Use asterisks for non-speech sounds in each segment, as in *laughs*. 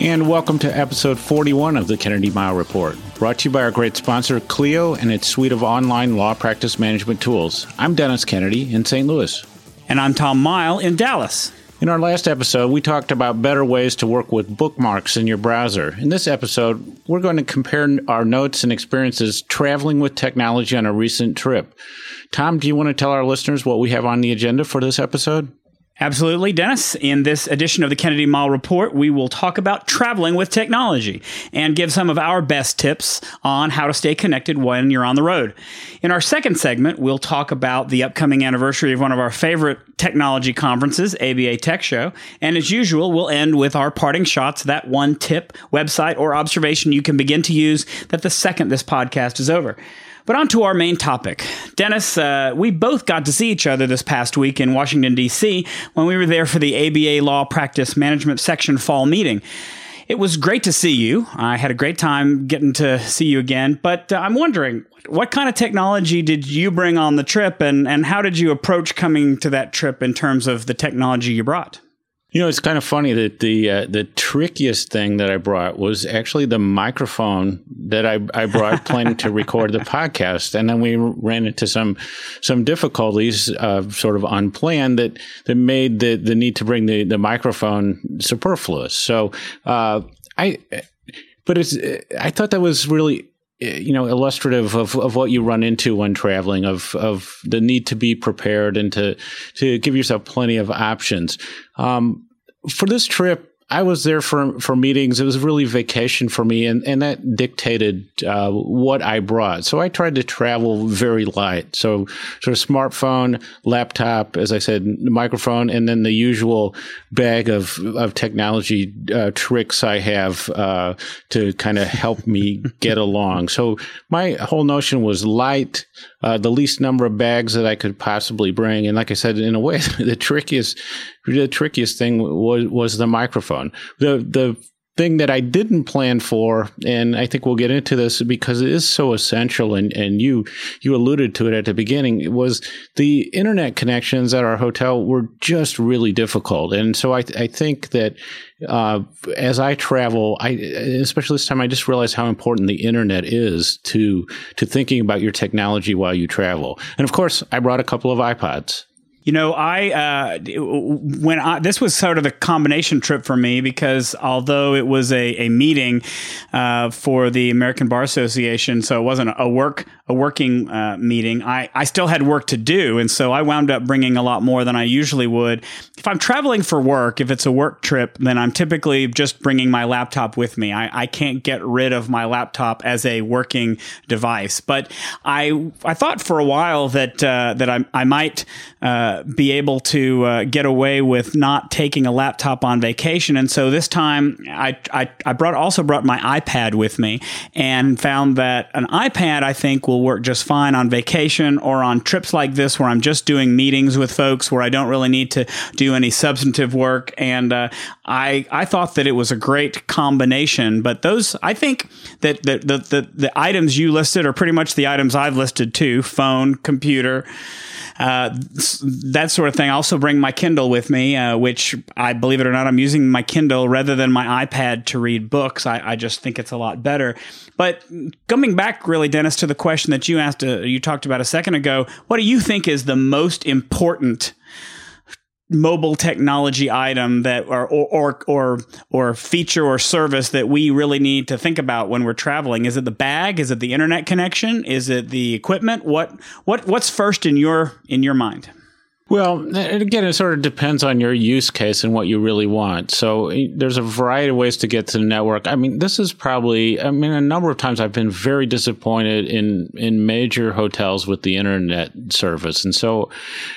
And welcome to episode 41 of the Kennedy Mighell Report, brought to you by our great sponsor, Clio, and its suite of online law practice management tools. I'm Dennis Kennedy in St. Louis. And I'm Tom Mighell in Dallas. In our last episode, we talked about better ways to work with bookmarks in your browser. In this episode, we're going to compare our notes and experiences traveling with technology on a recent trip. Tom, do you want to tell our listeners what we have on the agenda for this episode? Absolutely, Dennis. In this edition of the Kennedy Mighell Report, we will talk about traveling with technology and give some of our best tips on how to stay connected when you're on the road. In our second segment, we'll talk about the upcoming anniversary of one of our favorite technology conferences, ABA Tech Show. And as usual, we'll end with our parting shots, that one tip, website, or observation you can begin to use that the second this podcast is over. But on to our main topic. Dennis, uh, we both got to see each other this past week in Washington, D.C., when we were there for the ABA Law Practice Management Section Fall Meeting. It was great to see you. I had a great time getting to see you again. But uh, I'm wondering, what kind of technology did you bring on the trip, and, and how did you approach coming to that trip in terms of the technology you brought? You know, it's kind of funny that the uh, the trickiest thing that I brought was actually the microphone that I, I brought *laughs* planning to record the podcast, and then we ran into some some difficulties, uh, sort of unplanned, that that made the the need to bring the the microphone superfluous. So uh, I, but it's I thought that was really you know illustrative of, of what you run into when traveling of of the need to be prepared and to to give yourself plenty of options. Um, for this trip I was there for for meetings. It was really vacation for me, and, and that dictated uh, what I brought. So I tried to travel very light. So sort of smartphone, laptop, as I said, microphone, and then the usual bag of of technology uh, tricks I have uh, to kind of help me *laughs* get along. So my whole notion was light, uh, the least number of bags that I could possibly bring, and like I said, in a way, *laughs* the trickiest the trickiest thing was was the microphone. The the thing that I didn't plan for, and I think we'll get into this because it is so essential, and, and you you alluded to it at the beginning, was the internet connections at our hotel were just really difficult, and so I I think that uh, as I travel, I especially this time, I just realized how important the internet is to to thinking about your technology while you travel, and of course, I brought a couple of iPods. You know, I uh, when I, this was sort of a combination trip for me because although it was a, a meeting uh, for the American Bar Association, so it wasn't a work a working uh, meeting, I, I still had work to do, and so I wound up bringing a lot more than I usually would. If I'm traveling for work, if it's a work trip, then I'm typically just bringing my laptop with me. I, I can't get rid of my laptop as a working device, but I I thought for a while that uh, that I I might uh, be able to uh, get away with not taking a laptop on vacation. And so this time I, I, I brought also brought my iPad with me and found that an iPad I think will work just fine on vacation or on trips like this where I'm just doing meetings with folks where I don't really need to do any substantive work. And uh, I I thought that it was a great combination. But those I think that the, the the the items you listed are pretty much the items I've listed too: phone, computer uh, that sort of thing. I also bring my Kindle with me, uh, which I believe it or not, I'm using my Kindle rather than my iPad to read books. I, I just think it's a lot better. But coming back, really, Dennis, to the question that you asked, uh, you talked about a second ago, what do you think is the most important? mobile technology item that or, or or or feature or service that we really need to think about when we're traveling? Is it the bag? Is it the internet connection? Is it the equipment? What what what's first in your in your mind Well, again, it sort of depends on your use case and what you really want. So eh, there's a variety of ways to get to the network. I mean, this is probably, I mean, a number of times I've been very disappointed in, in major hotels with the internet service. And so,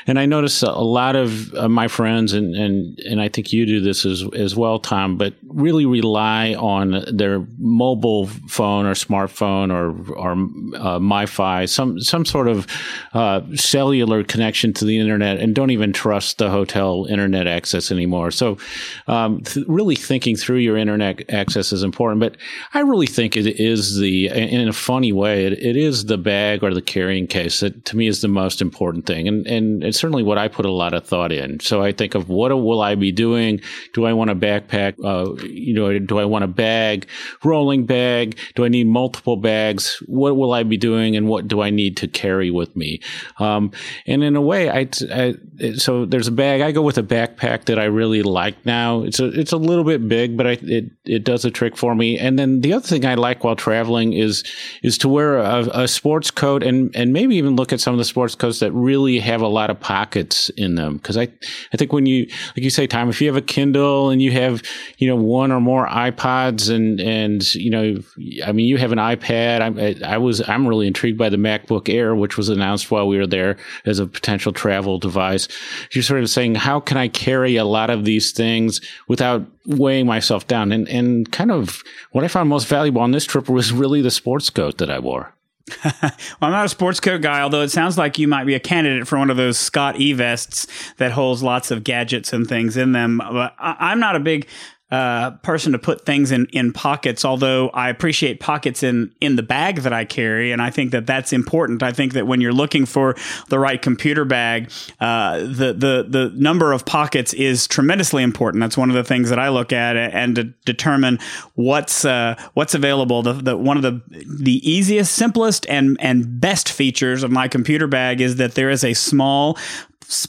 and I notice a lot of uh, my friends, and, and, and I think you do this as, as well, Tom, but really rely on their mobile phone or smartphone or, or uh, MiFi, some, some sort of uh, cellular connection to the internet and don't even trust the hotel internet access anymore. So, um, th- really thinking through your internet access is important. But I really think it is the, in a funny way, it, it is the bag or the carrying case that to me is the most important thing. And, and it's certainly what I put a lot of thought in. So I think of what will I be doing? Do I want a backpack? Uh, you know, do I want a bag, rolling bag? Do I need multiple bags? What will I be doing? And what do I need to carry with me? Um, and in a way, I, I so there's a bag. I go with a backpack that I really like now. It's a it's a little bit big, but I, it it does a trick for me. And then the other thing I like while traveling is is to wear a, a sports coat and and maybe even look at some of the sports coats that really have a lot of pockets in them. Because I I think when you like you say, Tom, if you have a Kindle and you have you know one or more iPods and and you know I mean you have an iPad. I, I was I'm really intrigued by the MacBook Air, which was announced while we were there as a potential travel device. You're sort of saying, how can I carry a lot of these things without weighing myself down? And, and kind of what I found most valuable on this trip was really the sports coat that I wore. *laughs* well, I'm not a sports coat guy, although it sounds like you might be a candidate for one of those Scott E vests that holds lots of gadgets and things in them. But I, am not a big uh, person to put things in, in pockets, although I appreciate pockets in, in the bag that I carry. And I think that that's important. I think that when you're looking for the right computer bag, uh, the, the, the number of pockets is tremendously important. That's one of the things that I look at and to determine what's, uh, what's available. The, the, one of the, the easiest, simplest, and, and best features of my computer bag is that there is a small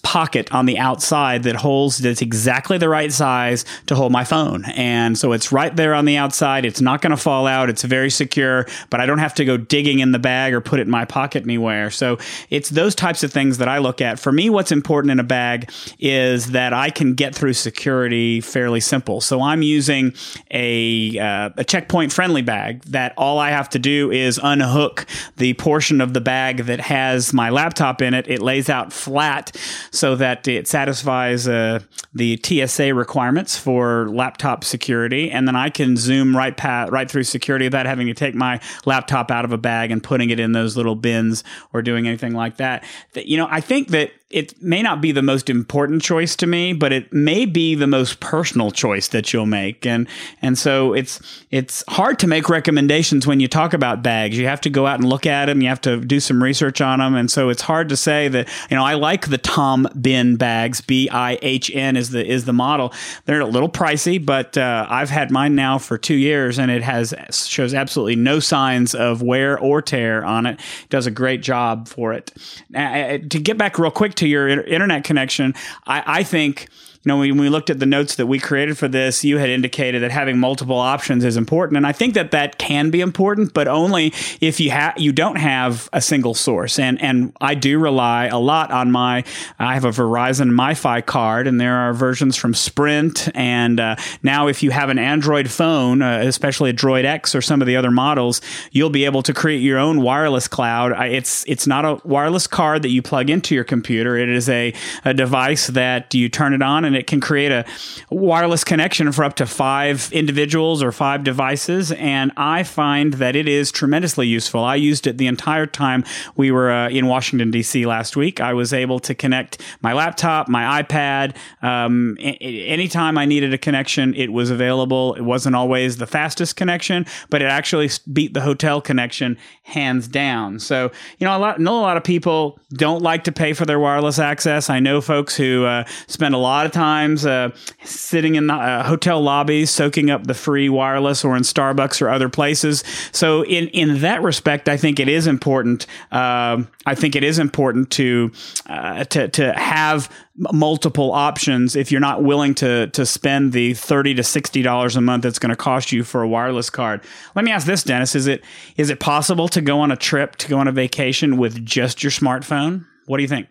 pocket on the outside that holds that's exactly the right size to hold my phone. And so it's right there on the outside. It's not going to fall out. It's very secure, but I don't have to go digging in the bag or put it in my pocket anywhere. So it's those types of things that I look at. For me, what's important in a bag is that I can get through security fairly simple. So I'm using a, uh, a checkpoint friendly bag that all I have to do is unhook the portion of the bag that has my laptop in it. It lays out flat so that it satisfies uh, the TSA requirements for laptop security, and then I can zoom right pat right through security without having to take my laptop out of a bag and putting it in those little bins or doing anything like that. That you know, I think that it may not be the most important choice to me, but it may be the most personal choice that you'll make. And and so it's it's hard to make recommendations when you talk about bags. You have to go out and look at them. You have to do some research on them, and so it's hard to say that you know I like the Tom Bihn bags. B I H N is the is the model. They're a little pricey, but uh, I've had mine now for two years, and it has shows absolutely no signs of wear or tear on it. it does a great job for it. Uh, to get back real quick to to your internet connection, I, I think you know, when we looked at the notes that we created for this, you had indicated that having multiple options is important, and I think that that can be important, but only if you have you don't have a single source. And and I do rely a lot on my. I have a Verizon MiFi card, and there are versions from Sprint, and uh, now if you have an Android phone, uh, especially a Droid X or some of the other models, you'll be able to create your own wireless cloud. It's it's not a wireless card that you plug into your computer. It is a, a device that you turn it on and and it can create a wireless connection for up to five individuals or five devices. And I find that it is tremendously useful. I used it the entire time we were uh, in Washington, D.C. last week. I was able to connect my laptop, my iPad. Um, anytime I needed a connection, it was available. It wasn't always the fastest connection, but it actually beat the hotel connection hands down. So, you know, a lot, know a lot of people don't like to pay for their wireless access. I know folks who uh, spend a lot of time times uh, sitting in the uh, hotel lobbies, soaking up the free wireless, or in Starbucks or other places. So, in in that respect, I think it is important. Uh, I think it is important to uh, to to have multiple options if you're not willing to to spend the thirty to sixty dollars a month that's going to cost you for a wireless card. Let me ask this, Dennis: Is it is it possible to go on a trip to go on a vacation with just your smartphone? What do you think?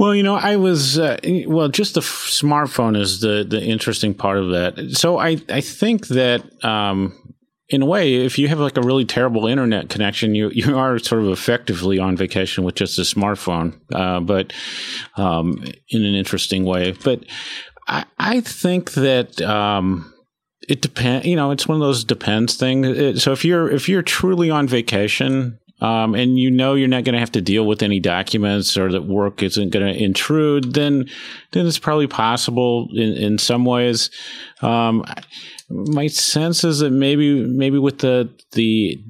Well, you know, I was uh, well. Just the f- smartphone is the the interesting part of that. So I I think that um, in a way, if you have like a really terrible internet connection, you you are sort of effectively on vacation with just a smartphone, uh, but um, in an interesting way. But I, I think that. Um, it depends. You know, it's one of those depends things. So if you're if you're truly on vacation, um, and you know you're not going to have to deal with any documents or that work isn't going to intrude, then then it's probably possible in, in some ways. Um, my sense is that maybe maybe with the the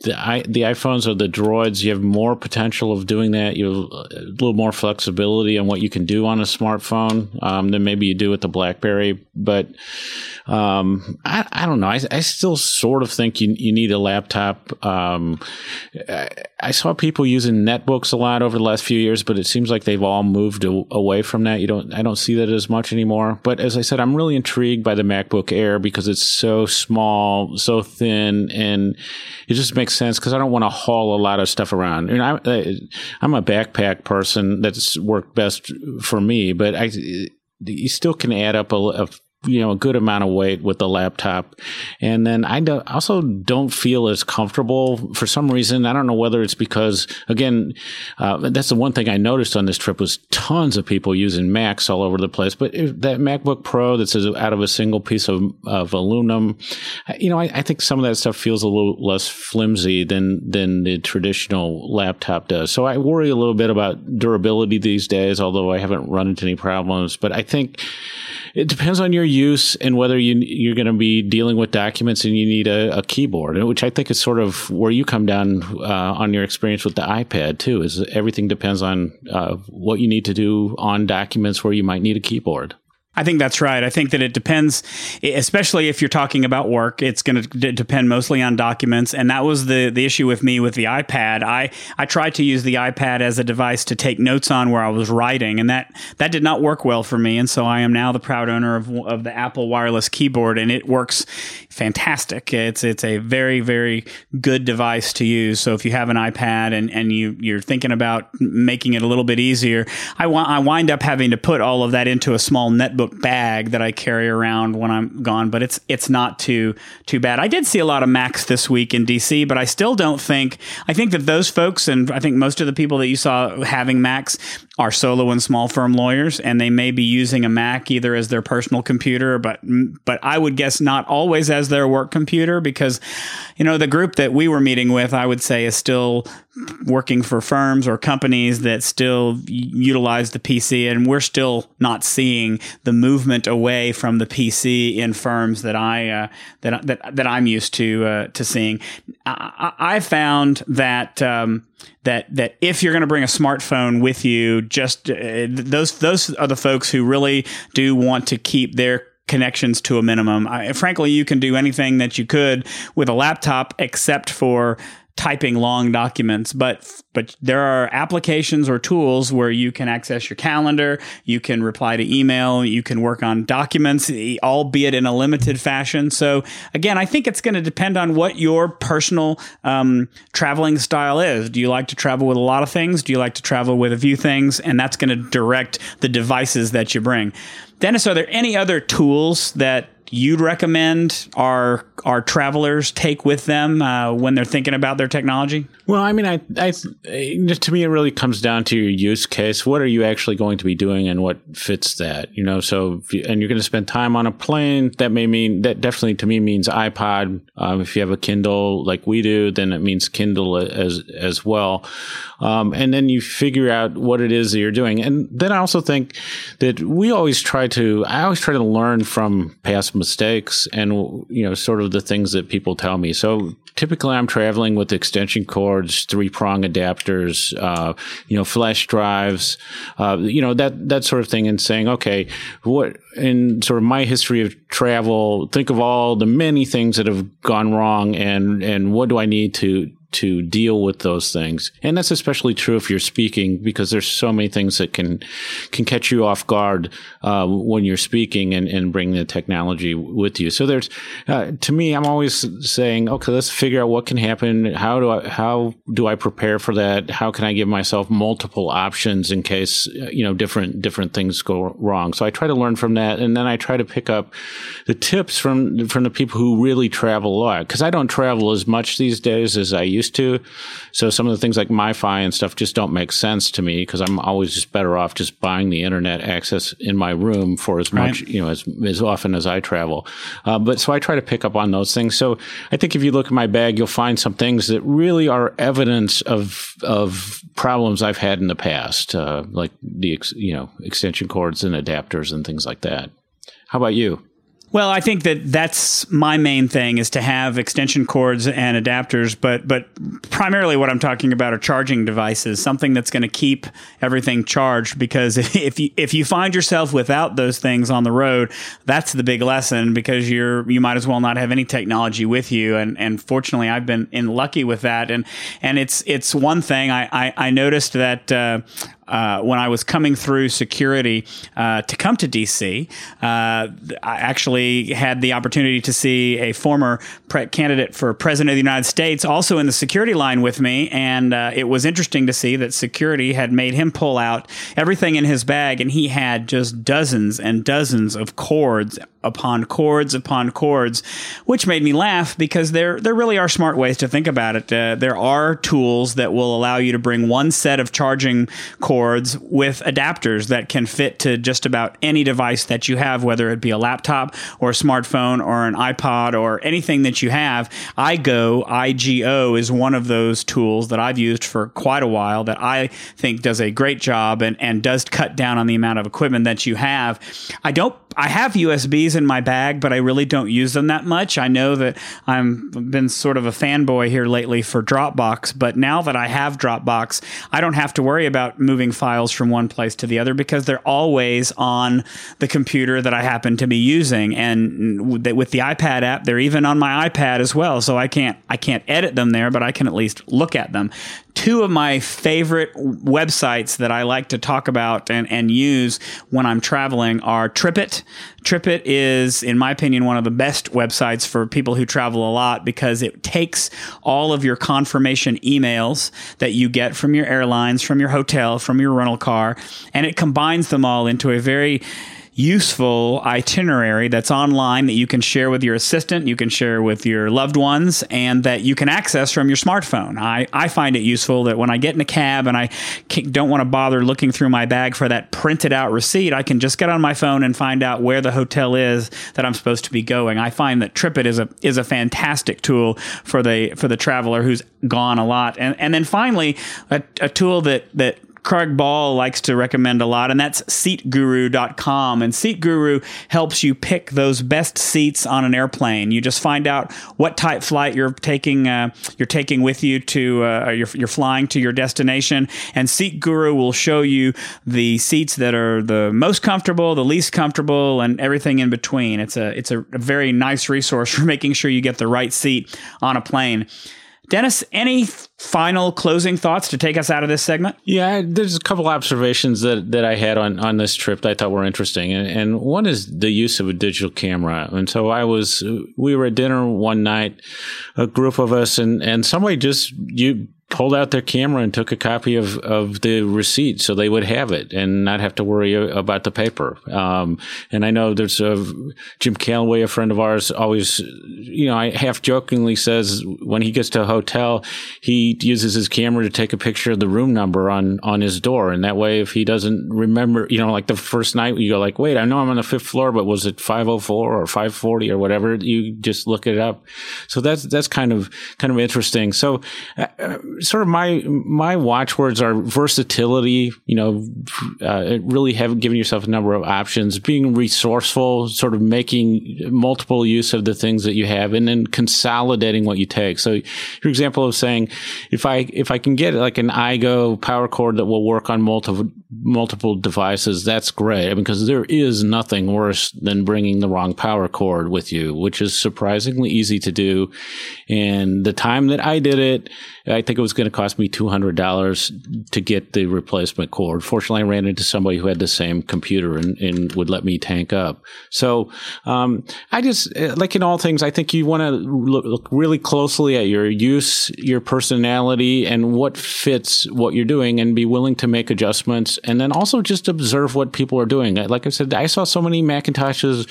the i the iPhones or the Droids, you have more potential of doing that. You have a little more flexibility on what you can do on a smartphone um, than maybe you do with the BlackBerry. But um, I, I don't know. I, I still sort of think you, you need a laptop. Um, I, I, saw people using netbooks a lot over the last few years, but it seems like they've all moved a, away from that. You don't. I don't see that as much anymore. But as I said, I'm really intrigued by the MacBook Air because it's so small, so thin, and it just makes sense because I don't want to haul a lot of stuff around. And I, I'm a backpack person that's worked best for me, but I you still can add up a, a you know a good amount of weight with the laptop. And then i do, also don't feel as comfortable for some reason. I don't know whether it's because again uh, that's the one thing i noticed on this trip was tons of people using macs all over the place. But that macbook pro that's out of a single piece of, of aluminum you know I, I, think some of that stuff feels a little less flimsy than than the traditional laptop does. So i worry a little bit about durability these days although i haven't run into any problems. But i think it depends on your use and whether you, you're going to be dealing with documents and you need a, a, keyboard, which I think is sort of where you come down uh, on your experience with the iPad too. Is everything depends on uh, what you need to do on documents where you might need a keyboard. I think that's right. I think that it depends, especially if you're talking about work. It's going to depend mostly on documents, and that was the the issue with me with the iPad. I I tried to use the iPad as a device to take notes on where I was writing, and that that did not work well for me. And so I am now the proud owner of of the Apple wireless keyboard, and it works fantastic. It's it's a very very good device to use. So if you have an iPad and and you you're thinking about making it a little bit easier, I want I wind up having to put all of that into a small netbook bag that I carry around when I'm gone, but it's it's not too too bad. I did see a lot of Macs this week in DC, but I still don't think I think that those folks and I think most of the people that you saw having Macs are solo and small firm lawyers, and they may be using a Mac either as their personal computer, but but I would guess not always as their work computer because you know the group that we were meeting with, I would say, is still working for firms or companies that still utilize the PC, and we're still not seeing the movement away from the PC in firms that I uh, that that that I'm used to uh, to seeing. I, I found that. Um, that that if you're going to bring a smartphone with you, just uh, those those are the folks who really do want to keep their connections to a minimum. I, frankly, you can do anything that you could with a laptop except for typing long documents, but but there are applications or tools where you can access your calendar, you can reply to email, you can work on documents, albeit in a limited fashion. So again, I think it's going to depend on what your personal um, traveling style is. Do you like to travel with a lot of things? Do you like to travel with a few things? And that's going to direct the devices that you bring. Dennis, are there any other tools that you'd recommend our our travelers take with them uh, when they're thinking about their technology? Well, I mean, I, I, to me, it really comes down to your use case. What are you actually going to be doing, and what fits that? You know, so and you're going to spend time on a plane. That may mean that definitely to me means iPod. Um, if you have a Kindle like we do, then it means Kindle as as well. Um, and then you figure out what it is that you're doing. And then I also think that we always try to. I always try to learn from past mistakes and you know sort of the things that people tell me. So typically, I'm traveling with extension cords three prong adapters, uh, you know, flash drives, uh, you know, that, that sort of thing and saying, okay, what in sort of my history of travel, think of all the many things that have gone wrong and, and what do I need to, to deal with those things. And that's especially true if you're speaking because there's so many things that can can catch you off guard uh, when you're speaking and, and bring the technology with you. So there's uh, to me, I'm always saying, okay, let's figure out what can happen. How do I how do I prepare for that? How can I give myself multiple options in case you know different different things go wrong? So I try to learn from that, and then I try to pick up the tips from from the people who really travel a lot because I don't travel as much these days as I used to. So some of the things like MiFi and stuff just don't make sense to me because I'm always just better off just buying the internet access in my room for as much, right. you know, as, as often as I travel. Uh, but so I try to pick up on those things. So I think if you look at my bag, you'll find some things that really are evidence of, of problems I've had in the past, uh, like the, you know, extension cords and adapters and things like that. How about you? Well, I think that that's my main thing is to have extension cords and adapters, but but primarily what I'm talking about are charging devices, something that's going to keep everything charged because *laughs* if you if you find yourself without those things on the road, that's the big lesson because you're you might as well not have any technology with you and and fortunately I've been in lucky with that and and it's it's one thing. I I, I noticed that uh, uh, when I was coming through security uh, to come to DC, uh, I actually had the opportunity to see a former pre- candidate for president of the United States also in the security line with me. And uh, it was interesting to see that security had made him pull out everything in his bag, and he had just dozens and dozens of cords upon cords upon cords, which made me laugh because there there really are smart ways to think about it. Uh, there are tools that will allow you to bring one set of charging cords cords with adapters that can fit to just about any device that you have, whether it be a laptop or a smartphone or an iPod or anything that you have. iGo, IGO is one of those tools that I've used for quite a while that I think does a great job and, and does cut down on the amount of equipment that you have. I don't I have USBs in my bag, but I really don't use them that much. I know that I'm been sort of a fanboy here lately for Dropbox, but now that I have Dropbox, I don't have to worry about moving files from one place to the other because they're always on the computer that I happen to be using. And with the iPad app, they're even on my iPad as well. So I can't I can't edit them there, but I can at least look at them two of my favorite websites that I like to talk about and, and use when I'm traveling are TripIt. TripIt is, in my opinion, one of the best websites for people who travel a lot because it takes all of your confirmation emails that you get from your airlines, from your hotel, from your rental car, and it combines them all into a very useful itinerary that's online that you can share with your assistant, you can share with your loved ones, and that you can access from your smartphone. I, I find it useful that when I get in a cab and I don't want to bother looking through my bag for that printed out receipt, I can just get on my phone and find out where the hotel is that I'm supposed to be going. I find that TripIt is a is a fantastic tool for the for the traveler who's gone a lot. And and then finally, a, a tool that that Craig Ball likes to recommend a lot, and that's seatguru.com. And SeatGuru helps you pick those best seats on an airplane. You just find out what type flight you're taking uh, you're taking with you to uh, you're, you're flying to your destination, and SeatGuru will show you the seats that are the most comfortable, the least comfortable, and everything in between. It's a it's a, a very nice resource *laughs* for making sure you get the right seat on a plane. Dennis, any final closing thoughts to take us out of this segment? Yeah, there's a couple observations that, that I had on, on this trip that I thought were interesting. And, and one is the use of a digital camera. And so I was, we were at dinner one night, a group of us, and, and somebody just, you, pulled out their camera and took a copy of, of the receipt so they would have it and not have to worry about the paper. Um, and I know there's a Jim Calloway, a friend of ours, always, you know, I half jokingly says when he gets to a hotel, he uses his camera to take a picture of the room number on, on his door. And that way, if he doesn't remember, you know, like the first night you go like, wait, I know I'm on the fifth floor, but was it 504 or 540 or whatever? You just look it up. So that's, that's kind of, kind of interesting. So, uh, sort of my my watchwords are versatility. You know, uh, really have given yourself a number of options, being resourceful, sort of making multiple use of the things that you have, and then consolidating what you take. So, your example of saying, if I if I can get like an iGo power cord that will work on multiple multiple devices, that's great because there is nothing worse than bringing the wrong power cord with you, which is surprisingly easy to do. And the time that I did it, I think it was going to cost me $200 to get the replacement cord. Fortunately, I ran into somebody who had the same computer and, and would let me tank up. So, um, I just, like in all things, I think you want to look, look really closely at your use, your personality, and what fits what you're doing and be willing to make adjustments. And then also just observe what people are doing. Like I said, I saw so many Macintoshes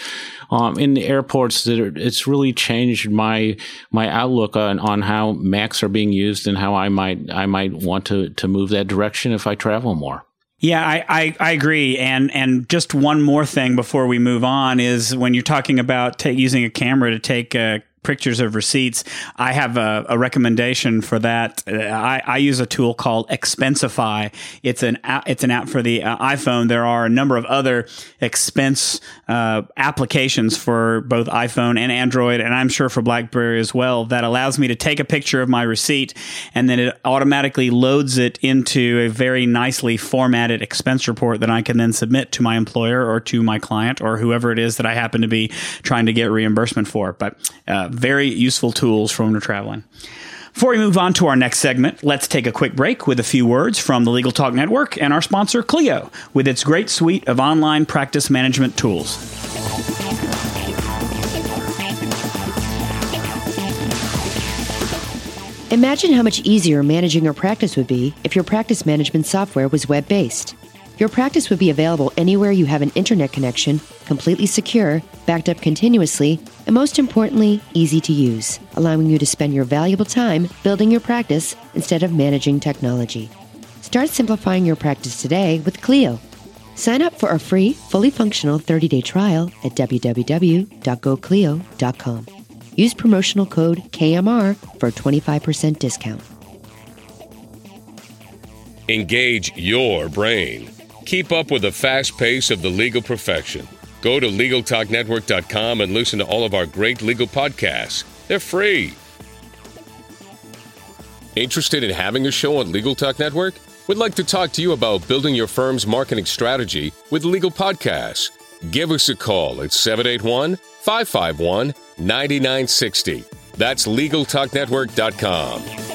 um, in the airports that it's really changed my my outlook on, on how Macs are being used and how I might I might want to to move that direction if I travel more. Yeah, I, I, I, agree. And and just one more thing before we move on is when you're talking about using a camera to take uh, pictures of receipts, I have a, a recommendation for that. Uh, I, I, use a tool called Expensify. It's an it's an app for the uh, iPhone. There are a number of other expense uh, applications for both iPhone and Android, and I'm sure for BlackBerry as well. That allows me to take a picture of my receipt, and then it automatically loads it into a very nicely formatted expense report that I can then submit to my employer or to my client or whoever it is that I happen to be trying to get reimbursement for. But uh, very useful tools for when we're traveling. Before we move on to our next segment, let's take a quick break with a few words from the Legal Talk Network and our sponsor, Clio, with its great suite of online practice management tools. Imagine how much easier managing your practice would be if your practice management software was web based. Your practice would be available anywhere you have an internet connection, completely secure, backed up continuously, and most importantly, easy to use, allowing you to spend your valuable time building your practice instead of managing technology. Start simplifying your practice today with Clio. Sign up for a free, fully functional 30 day trial at www.goclio.com. Use promotional code KMR for a 25% discount. Engage your brain. Keep up with the fast pace of the legal profession. Go to LegalTalkNetwork.com and listen to all of our great legal podcasts. They're free. Interested in having a show on Legal Talk Network? We'd like to talk to you about building your firm's marketing strategy with legal podcasts. Give us a call at 781 551 9960. That's LegalTalkNetwork.com.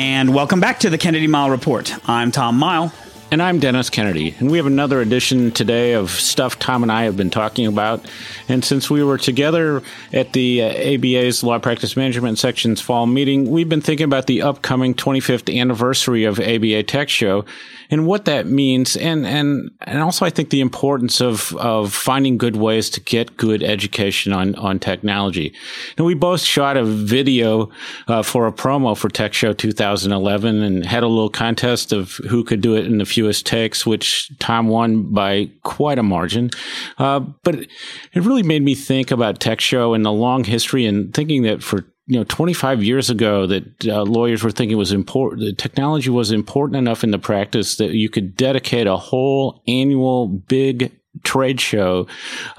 And welcome back to the Kennedy Mighell Report. I'm Tom Mighell. And I'm Dennis Kennedy. And we have another edition today of stuff Tom and I have been talking about. And since we were together at the uh, ABA's Law Practice Management Section's fall meeting, we've been thinking about the upcoming 25th anniversary of ABA Tech Show and what that means, and and and also I think the importance of of finding good ways to get good education on on technology. And we both shot a video uh, for a promo for Tech Show 2011, and had a little contest of who could do it in the fewest takes, which Tom won by quite a margin. Uh, but it really made me think about Tech Show and the long history, and thinking that for you know 25 years ago that uh, lawyers were thinking was important the technology was important enough in the practice that you could dedicate a whole annual big trade show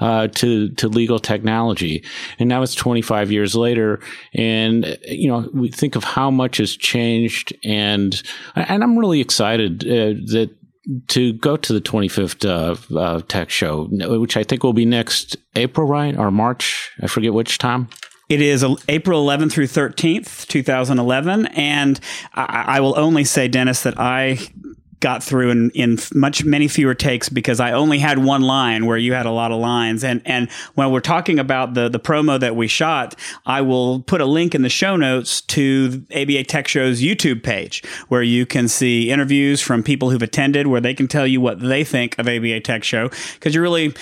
uh, to to legal technology, and now it's 25 years later, and you know we think of how much has changed, and and I'm really excited uh, that to go to the 25th uh, uh, tech show, which I think will be next April, right, or March? I forget which time. It is April 11th through 13th, 2011. And I, I will only say, Dennis, that I got through in, in much many fewer takes because I only had one line where you had a lot of lines. And and when we're talking about the the promo that we shot, I will put a link in the show notes to ABA Tech Show's YouTube page where you can see interviews from people who've attended, where they can tell you what they think of ABA Tech Show because you're really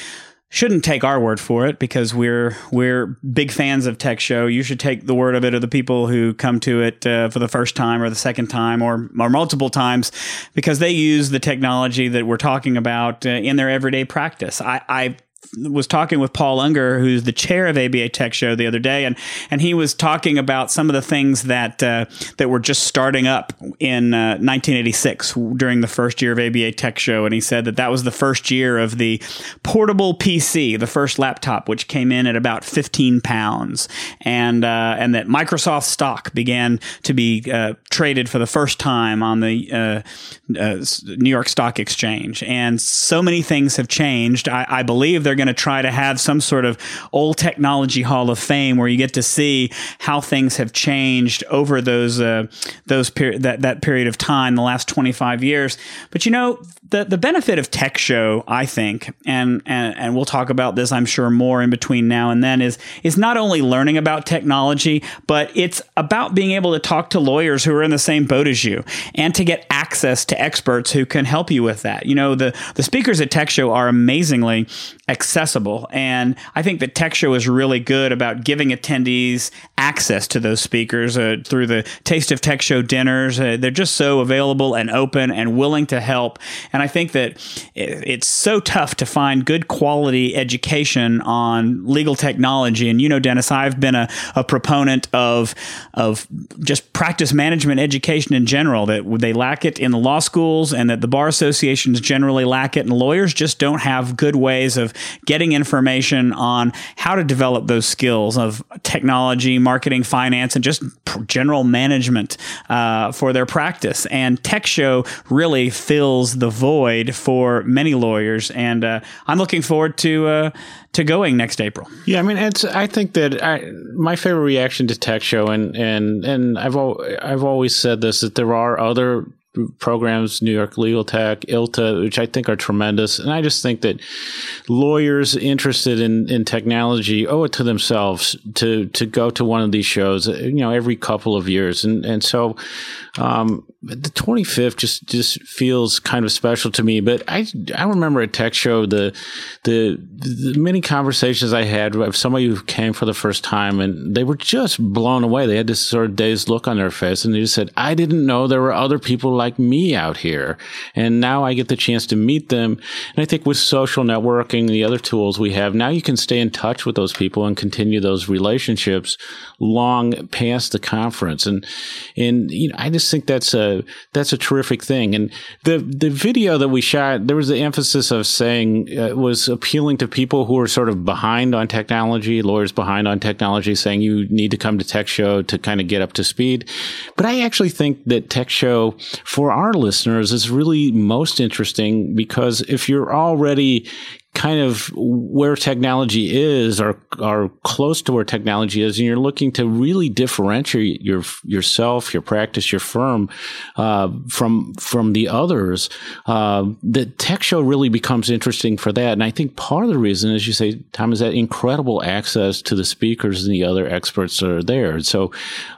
shouldn't take our word for it because we're we're big fans of Tech Show. You should take the word of it of the people who come to it uh, for the first time or the second time or or multiple times because they use the technology that we're talking about uh, in their everyday practice. I, I was talking with Paul Unger, who's the chair of ABA Tech Show, the other day, and and he was talking about some of the things that uh, that were just starting up in uh, 1986 during the first year of ABA Tech Show, and he said that that was the first year of the portable PC, the first laptop, which came in at about 15 pounds, and uh, and that Microsoft stock began to be uh, traded for the first time on the uh, uh, New York Stock Exchange, and so many things have changed. I, I believe they're going to try to have some sort of old technology hall of fame where you get to see how things have changed over those uh, those that that period of time, the last 25 years. But you know, the the benefit of Tech Show, I think, and and and we'll talk about this, I'm sure, more in between now and then, is is not only learning about technology, but it's about being able to talk to lawyers who are in the same boat as you, and to get access to experts who can help you with that. You know, the the speakers at Tech Show are amazingly accessible. And I think that Tech Show is really good about giving attendees access to those speakers uh, through the Taste of Tech Show dinners. Uh, they're just so available and open and willing to help. And I think that it's so tough to find good quality education on legal technology. And you know, Dennis, I've been a, a proponent of of just practice management education in general. That they lack it in the law schools, and that the bar associations generally lack it, and lawyers just don't have good ways of getting information on how to develop those skills of technology, marketing, finance, and just general management uh, for their practice. And Tech Show really fills the void for many lawyers, and uh, I'm looking forward to uh, to going next April. Yeah, I mean, it's. I think that I, my favorite reaction to Tech Show, and and and I've al- I've always said this that there are other programs, New York Legal Tech, ILTA, which I think are tremendous. And I just think that lawyers interested in, in technology owe it to themselves to, to go to one of these shows, you know, every couple of years. And, and so, um, the 25th just, just feels kind of special to me. But I, I remember at Tech Show the, the, the many conversations I had with somebody who came for the first time and they were just blown away. They had this sort of dazed look on their face and they just said, I didn't know there were other people like me out here. And now I get the chance to meet them. And I think with social networking, the other tools we have, now you can stay in touch with those people and continue those relationships long past the conference. And, and, you know, I just think that's a, that's a terrific thing. And the, the video that we shot, there was the emphasis of saying, uh, was appealing to people who are sort of behind on technology, lawyers behind on technology, saying you need to come to Tech Show to kind of get up to speed. But I actually think that Tech Show for our listeners is really most interesting because if you're already kind of where technology is or are close to where technology is and you're looking to really differentiate your yourself your practice your firm uh, from from the others uh, the tech show really becomes interesting for that. And i think part of the reason as you say tom is that incredible access to the speakers and the other experts that are there. So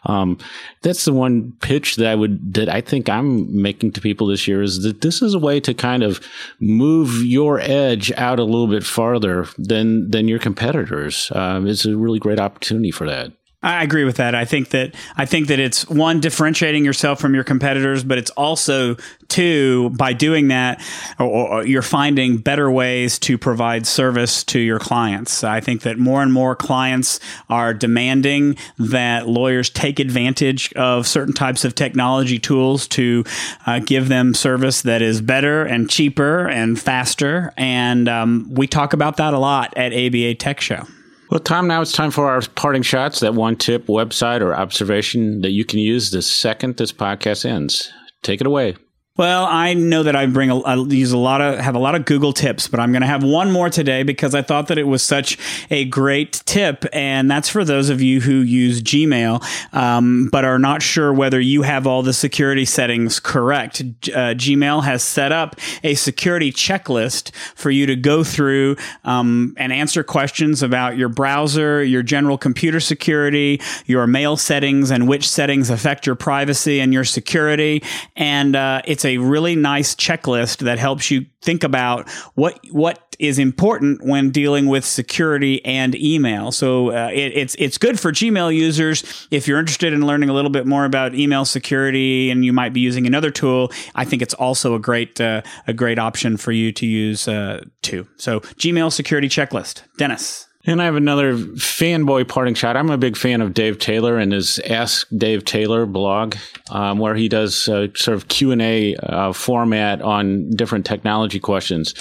um, that's the one pitch that i would that i think i'm making to people this year is that this is a way to kind of move your edge out a little bit farther than than your competitors. Um, it's a really great opportunity for that. I agree with that. I think that I think that it's one differentiating yourself from your competitors, but it's also two by doing that, or, or you're finding better ways to provide service to your clients. I think that more and more clients are demanding that lawyers take advantage of certain types of technology tools to uh, give them service that is better and cheaper and faster. And um, we talk about that a lot at ABA Tech Show. Well, Tom, now it's time for our parting shots. That one tip, website, or observation that you can use the second this podcast ends. Take it away. Well, I know that I bring a, I use a lot of have a lot of Google tips, but I'm going to have one more today because I thought that it was such a great tip, and that's for those of you who use Gmail um, but are not sure whether you have all the security settings correct. Uh, Gmail has set up a security checklist for you to go through um, and answer questions about your browser, your general computer security, your mail settings, and which settings affect your privacy and your security, and uh, it's it's a really nice checklist that helps you think about what what is important when dealing with security and email. So uh, it, it's it's good for Gmail users if you're interested in learning a little bit more about email security and you might be using another tool. I think it's also a great uh, a great option for you to use uh, too. So Gmail security checklist, Dennis. And I have another fanboy parting shot. I'm a big fan of Dave Taylor and his Ask Dave Taylor blog, um, where he does a sort of Q and A uh, format on different technology questions.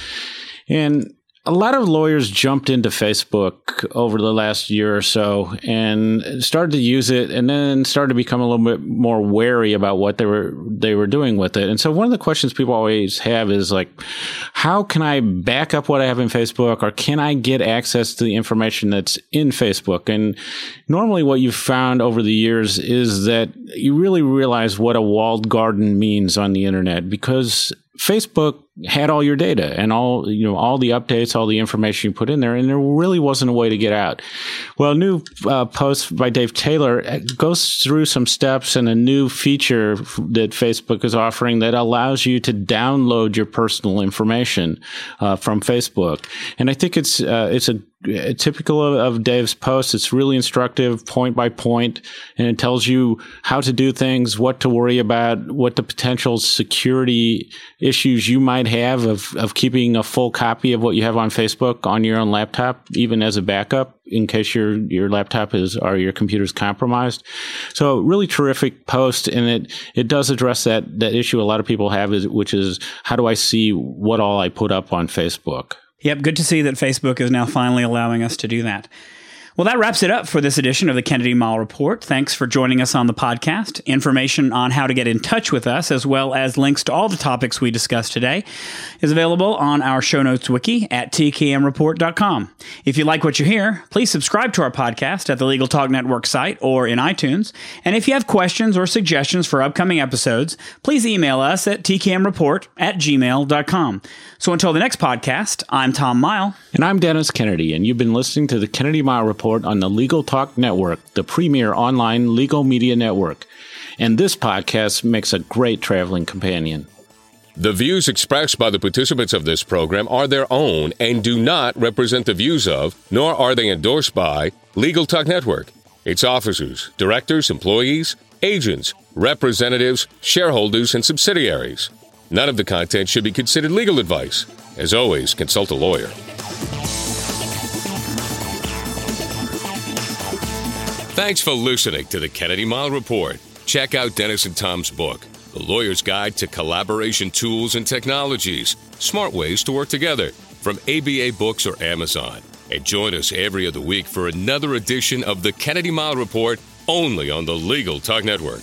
And a lot of lawyers jumped into Facebook over the last year or so and started to use it and then started to become a little bit more wary about what they were they were doing with it. And so one of the questions people always have is like how can I back up what I have in Facebook or can I get access to the information that's in Facebook? And normally what you've found over the years is that you really realize what a walled garden means on the internet because Facebook had all your data and all you know all the updates, all the information you put in there, and there really wasn't a way to get out. Well, a new uh, post by Dave Taylor uh, goes through some steps and a new feature that Facebook is offering that allows you to download your personal information uh, from Facebook, and I think it's uh, it's a Uh, typical of, of, Dave's post. It's really instructive, point by point, and it tells you how to do things, what to worry about, what the potential security issues you might have of, of keeping a full copy of what you have on Facebook on your own laptop, even as a backup in case your your laptop is or your computer is compromised. So really terrific post, and it it does address that that issue a lot of people have, is which is how do I see what all I put up on Facebook. Yep, good to see that Facebook is now finally allowing us to do that. Well, that wraps it up for this edition of the Kennedy Mighell Report. Thanks for joining us on the podcast. Information on how to get in touch with us, as well as links to all the topics we discussed today, is available on our show notes wiki at tkmreport.com. If you like what you hear, please subscribe to our podcast at the Legal Talk Network site or in iTunes. And if you have questions or suggestions for upcoming episodes, please email us at tkmreport at gmail.com. So until the next podcast, I'm Tom Mighell. And I'm Dennis Kennedy, and you've been listening to the Kennedy Mighell Report On the Legal Talk Network, the premier online legal media network. And this podcast makes a great traveling companion. The views expressed by the participants of this program are their own and do not represent the views of, nor are they endorsed by, Legal Talk Network, its officers, directors, employees, agents, representatives, shareholders, and subsidiaries. None of the content should be considered legal advice. As always, consult a lawyer. Thanks for listening to the Kennedy Mighell Report. Check out Dennis and Tom's book, The Lawyer's Guide to Collaboration Tools and Technologies Smart Ways to Work Together, from ABA Books or Amazon. And join us every other week for another edition of the Kennedy Mighell Report only on the Legal Talk Network.